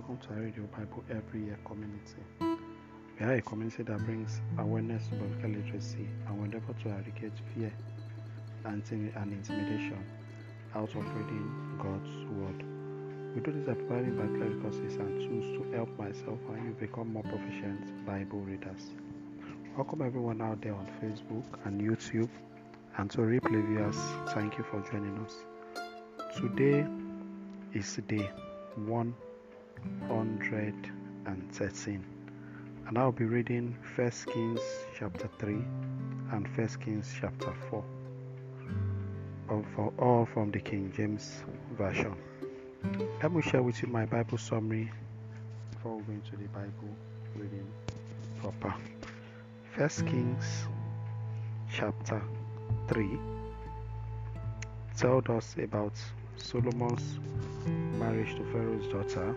welcome to our Radio Bible Every Year community. We are a community that brings awareness to biblical literacy and we endeavor to eradicate fear and intimidation out of reading God's Word. We do this by providing biblical resources and tools to help myself and you become more proficient Bible readers. Welcome everyone out there on Facebook and YouTube, and to replay viewers, thank you for joining us. Today is day 113 and I'll be reading 1 Kings chapter 3 and 1 Kings chapter 4 for all from the King James Version. Let me share with you my Bible summary before we go into the Bible reading proper. 1 Kings chapter 3 tells us about Solomon's marriage to Pharaoh's daughter,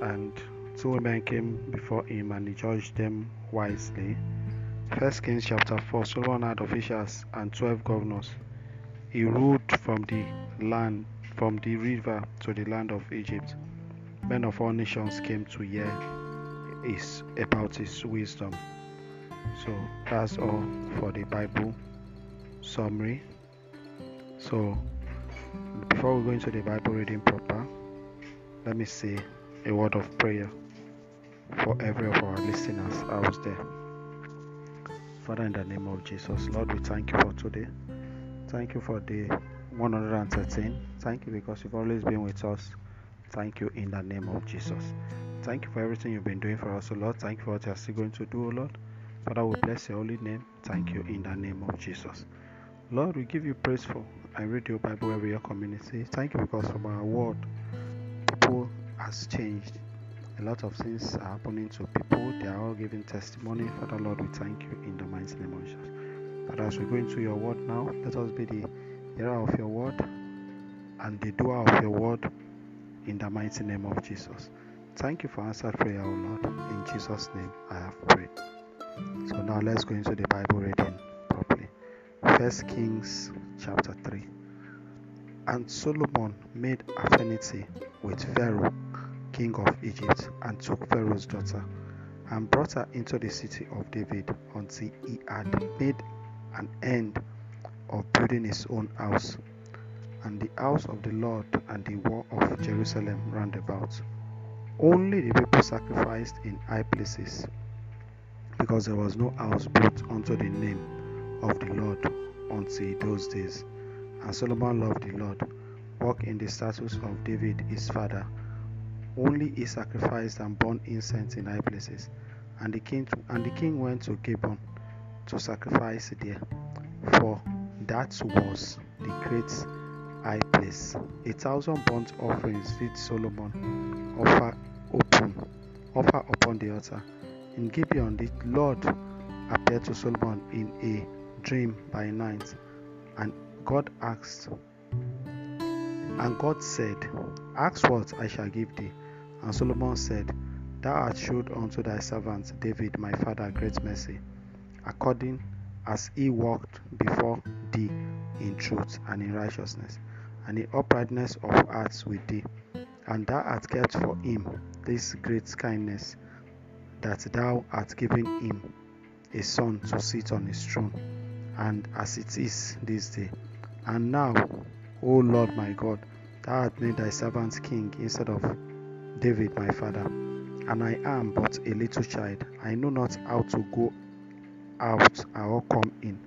and two women came before him, and he judged them wisely. First Kings chapter 4 Solomon had officials and 12 governors. He ruled from the land, from the river to the land of Egypt. Men of all nations came to hear his, about his wisdom. So that's all for the Bible summary. So before we go into the Bible reading proper, let me say a word of prayer for every of our listeners out there. Father, in the name of Jesus, Lord, we thank you for today. Thank you for the 113. Thank you because you've always been with us. Thank you in the name of Jesus. Thank you for everything you've been doing for us, Lord. Thank you for what you're still going to do, O Lord. Father, we bless your holy name. Thank you in the name of Jesus. Lord, we give you praise for I read your Bible every year community. Thank you because from our word, people has changed. A lot of things are happening to people. They are all giving testimony. Father Lord, we thank you in the mighty name of Jesus. Father, as we go into your word now, let us be the hearer of your word and the doer of your word in the mighty name of Jesus. Thank you for answered prayer, O Lord. In Jesus' name I have prayed. So now let's go into the Bible reading properly. First Kings chapter 3. And Solomon made affinity with Pharaoh, king of Egypt, and took Pharaoh's daughter, and brought her into the city of David until he had made an end of building his own house, and the house of the Lord and the wall of Jerusalem round about. Only the people sacrificed in high places, because there was no house built unto the name of the Lord until those days. And Solomon loved the Lord, walked in the statutes of David his father. Only he sacrificed and burned incense in high places. And the king and the king went to Gibeon to sacrifice there, for that was the great high place. A thousand burnt offerings did Solomon offer open offer upon the altar. In Gibeon the Lord appeared to Solomon in a dream by night, and God asked, and God said, Ask what I shall give thee. And Solomon said, Thou hast showed unto thy servant David my father great mercy, according as he walked before thee in truth and in righteousness, and in uprightness of hearts with thee. And thou hast kept for him this great kindness, that thou hast given him a son to sit on his throne, and as it is this day. And now, O Lord my God, thou hast made thy servant king instead of David my father. And I am but a little child. I know not how to go out or come in.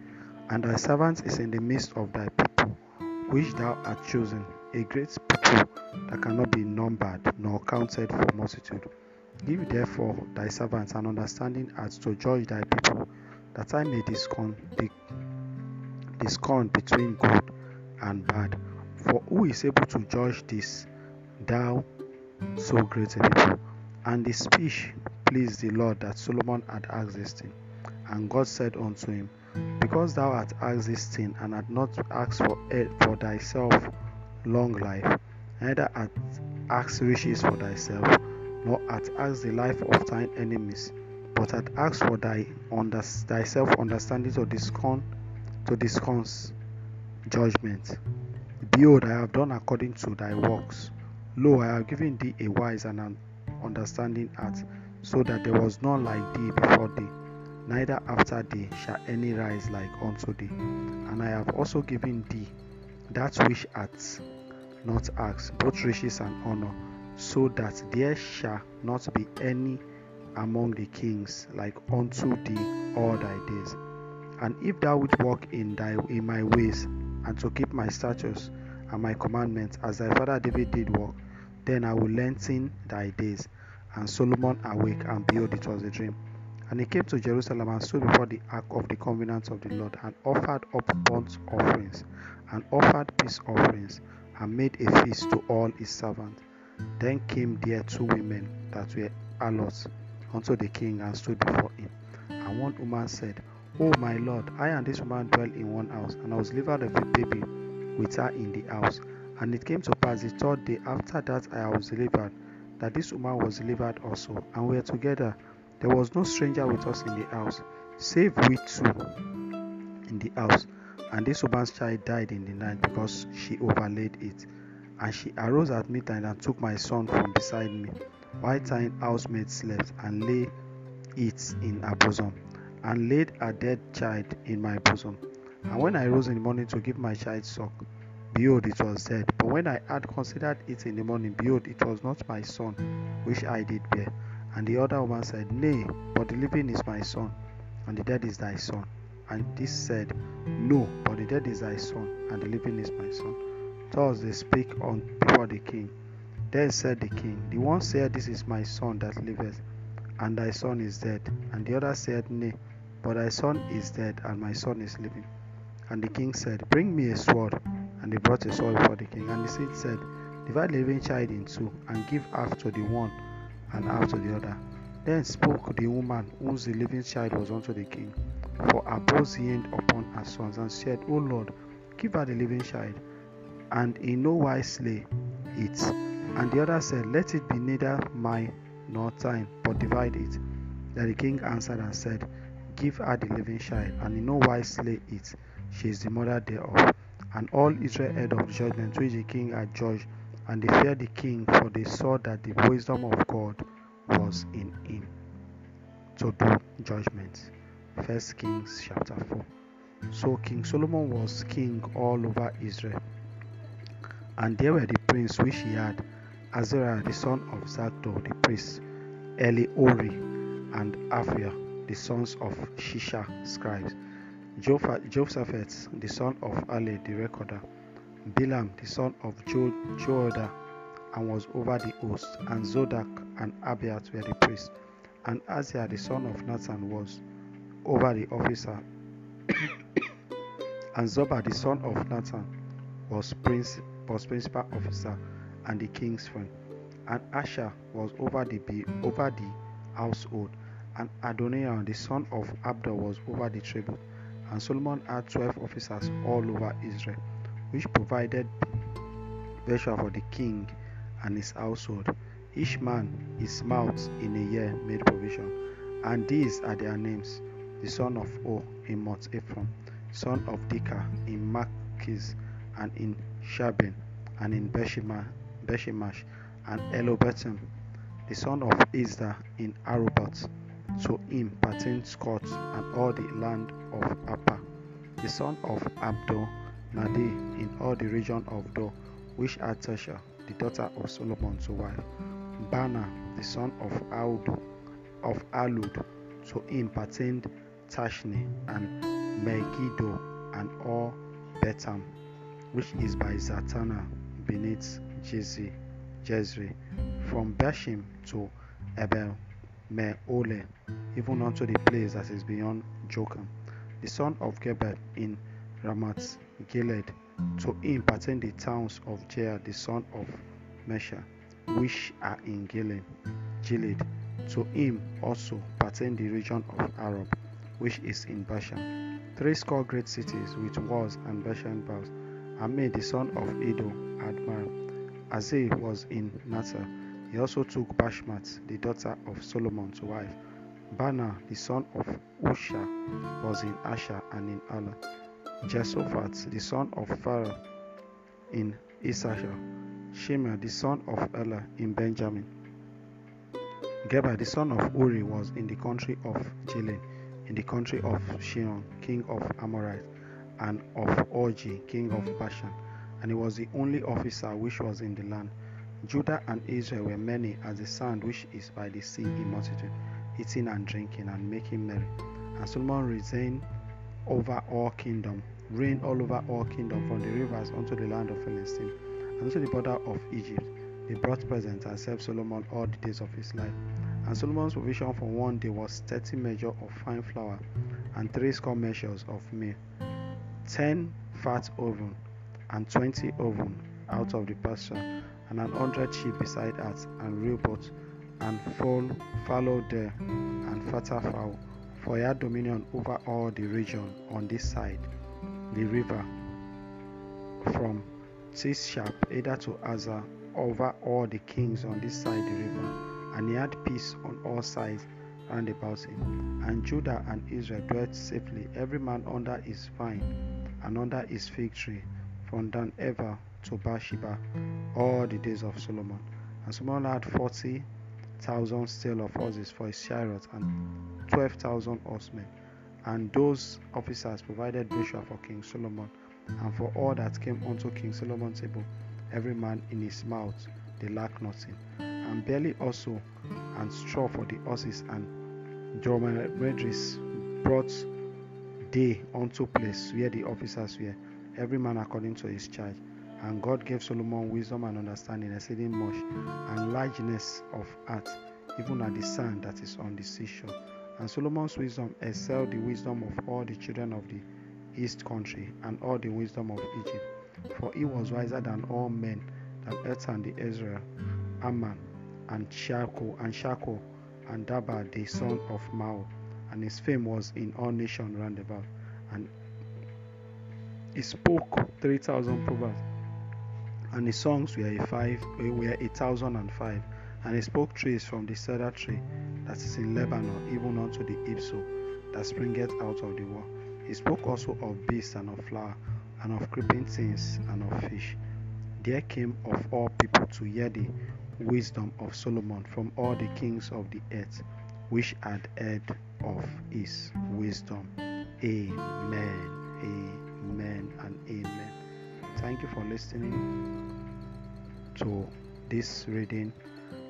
And thy servant is in the midst of thy people, which thou hast chosen, a great people that cannot be numbered nor counted for multitude. Give therefore thy servants an understanding as to judge thy people, that I may discern, discern between good and bad. For who is able to judge this, thou so great a people? And the speech pleased the Lord that Solomon had asked this thing. And God said unto him, Because thou hast asked this thing, and had not asked for, for thyself long life, neither hast asked riches for thyself, nor hast asked the life of thine enemies, but hast asked for thy under, thyself understanding to discern to discuss judgment. Behold, I have done according to thy works. Lo, I have given thee a wise and an understanding heart, so that there was none like thee before thee, neither after thee shall any rise like unto thee. And I have also given thee that which hath not asked, both riches and honor, so that there shall not be any among the kings like unto thee all thy days. And if thou wilt walk in thy in my ways, and to keep my statutes and my commandments, as thy father David did walk, then I will lengthen thy days. And Solomon awake, and behold, it was a dream. And he came to Jerusalem and stood before the ark of the covenant of the Lord, and offered up burnt offerings, and offered peace offerings, and made a feast to all his servants. Then came there two women that were harlots unto the king, and stood before him. And one woman said, O my lord, I and this woman dwell in one house, and I was delivered of a baby with her in the house. And it came to pass the third day after that I was delivered, that this woman was delivered also, and we were together. There was no stranger with us in the house, save we two in the house. And this woman's child died in the night because she overlaid it. And she arose at midnight and took my son from beside me, while time housemaid slept, and lay it in her bosom, and laid a dead child in my bosom. And when I rose in the morning to give my child suck, behold, it was dead. But when I had considered it in the morning, behold, it was not my son, which I did bear. And the other woman said, Nay, but the living is my son, and the dead is thy son. And this said, No, but the dead is thy son, and the living is my son. Thus they spake on before the king. Then said the king, The one said, This is my son that liveth, and thy son is dead. And the other said, Nay, but thy son is dead, and my son is living. And the king said, Bring me a sword. And they brought a sword for the king. And the king said, Divide the living child in two, and give half to the one and half to the other. Then spoke the woman whose the living child was unto the king, for her bows yearned upon her sons, and said, O Lord, give her the living child, and in no wise slay it. And the other said, Let it be neither mine nor thine, but divide it. Then the king answered and said, Give her the living child, and in no wise slay it. She is the mother thereof. And all Israel heard of the judgment which the king had judged, and they feared the king, for they saw that the wisdom of God was in him to do judgment. First Kings chapter 4. So King Solomon was king all over Israel. And there were the prince which he had, Azariah the son of Zadok the priest, Eliori, and Aphia the sons of Shisha scribes, Josaphat the son of Ali the recorder, Bilam the son of jo- Joada, and was over the host, and Zodak and Abiat were the priests, and Azia the son of Nathan was over the officer, and Zoba the son of Nathan was prince was principal officer and the king's friend, and Asher was over the over the household, and Adoniah the son of Abda was over the tribute. And Solomon had twelve officers all over Israel, which provided virtue for the king and his household. Each man his mouth in a year made provision. And these are their names the son of O in Mount Ephraim, son of Dika in Machis, and in Shabin, and in Beshimash, and Elobetim, the son of Isda in Arubat. To him pertained Scott and all the land of Appa, the son of Abdo Nadi in all the region of Do, which Tasha, the daughter of Solomon, to wife. Bana, the son of Audu, of Alud, to him pertained Tashni and Megiddo and all Betham, which is by Zatana beneath Jezi, Jezreel, from Bashim to Ebel Meole, even unto the place that is beyond Jocham, the son of Gebed in Ramat Gilead. To him pertain the towns of Jair, the son of Mesha, which are in Gilead. Gilead. To him also pertain the region of Arab, which is in Bashan. Three score great cities with walls and Bashan bows. Ahmed, the son of Edo, Admar. Azay was in Nata. He also took Bashmat, the daughter of Solomon, to wife. Bana, the son of Usha, was in Asher and in Allah. Jehoshaphat, the son of Pharaoh, in Issachar. Shimei the son of Elah in Benjamin. Geba the son of Uri was in the country of Gilead, in the country of Sihon, king of Amorites, and of Og, king of Bashan, and he was the only officer which was in the land. Judah and Israel were many as the sand which is by the sea in multitude, eating and drinking and making merry. And Solomon reigned over all kingdom, reigned all over all kingdom from the rivers unto the land of Philistine, and unto the border of Egypt. They brought presents and served Solomon all the days of his life. And Solomon's provision for one day was thirty measures of fine flour, and three score measures of meal, ten fat oven, and twenty oven out of the pasture, and an hundred sheep beside us, and rehoboth, and foal, fallow there, and fatter fowl, for had dominion over all the region on this side, the river, from Tishap either to Azar, over all the kings on this side the river, and he had peace on all sides round about him. And Judah and Israel dwelt safely, every man under his vine and under his fig tree, from Dan ever to Beersheba, all the days of Solomon. And Solomon had forty thousand stale of horses for his chariot and twelve thousand horsemen. And those officers provided Joshua for King Solomon, and for all that came unto King Solomon's table, every man in his mouth, they lack nothing. And barley also, and straw for the horses, and dromedaries brought they unto place where the officers were, every man according to his charge. And God gave Solomon wisdom and understanding, exceeding much, and largeness of heart, even at the sand that is on the seashore. And Solomon's wisdom excelled the wisdom of all the children of the east country, and all the wisdom of Egypt. For he was wiser than all men, than Ethan the Israel, Amman, and Shako, and Shako, and Daba the son of Mao. And his fame was in all nations round about. And he spoke three thousand proverbs and his songs were a five were a thousand and five. And he spoke trees from the cedar tree that is in lebanon even unto the hyssop that springeth out of the wall. He spoke also of beasts and of flower and of creeping things and of fish. There came of all people to hear the wisdom of solomon from all the kings of the earth which had heard of his wisdom. Amen. Amen and amen Thank you for listening to this reading.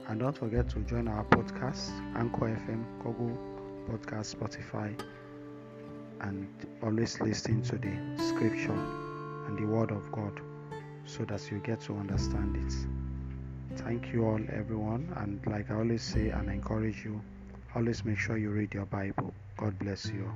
And don't forget to join our podcast, Anchor FM, Google Podcast, Spotify, and always listen to the scripture and the word of God so that you get to understand it. Thank you all, everyone. And like I always say and encourage you, always make sure you read your Bible. God bless you.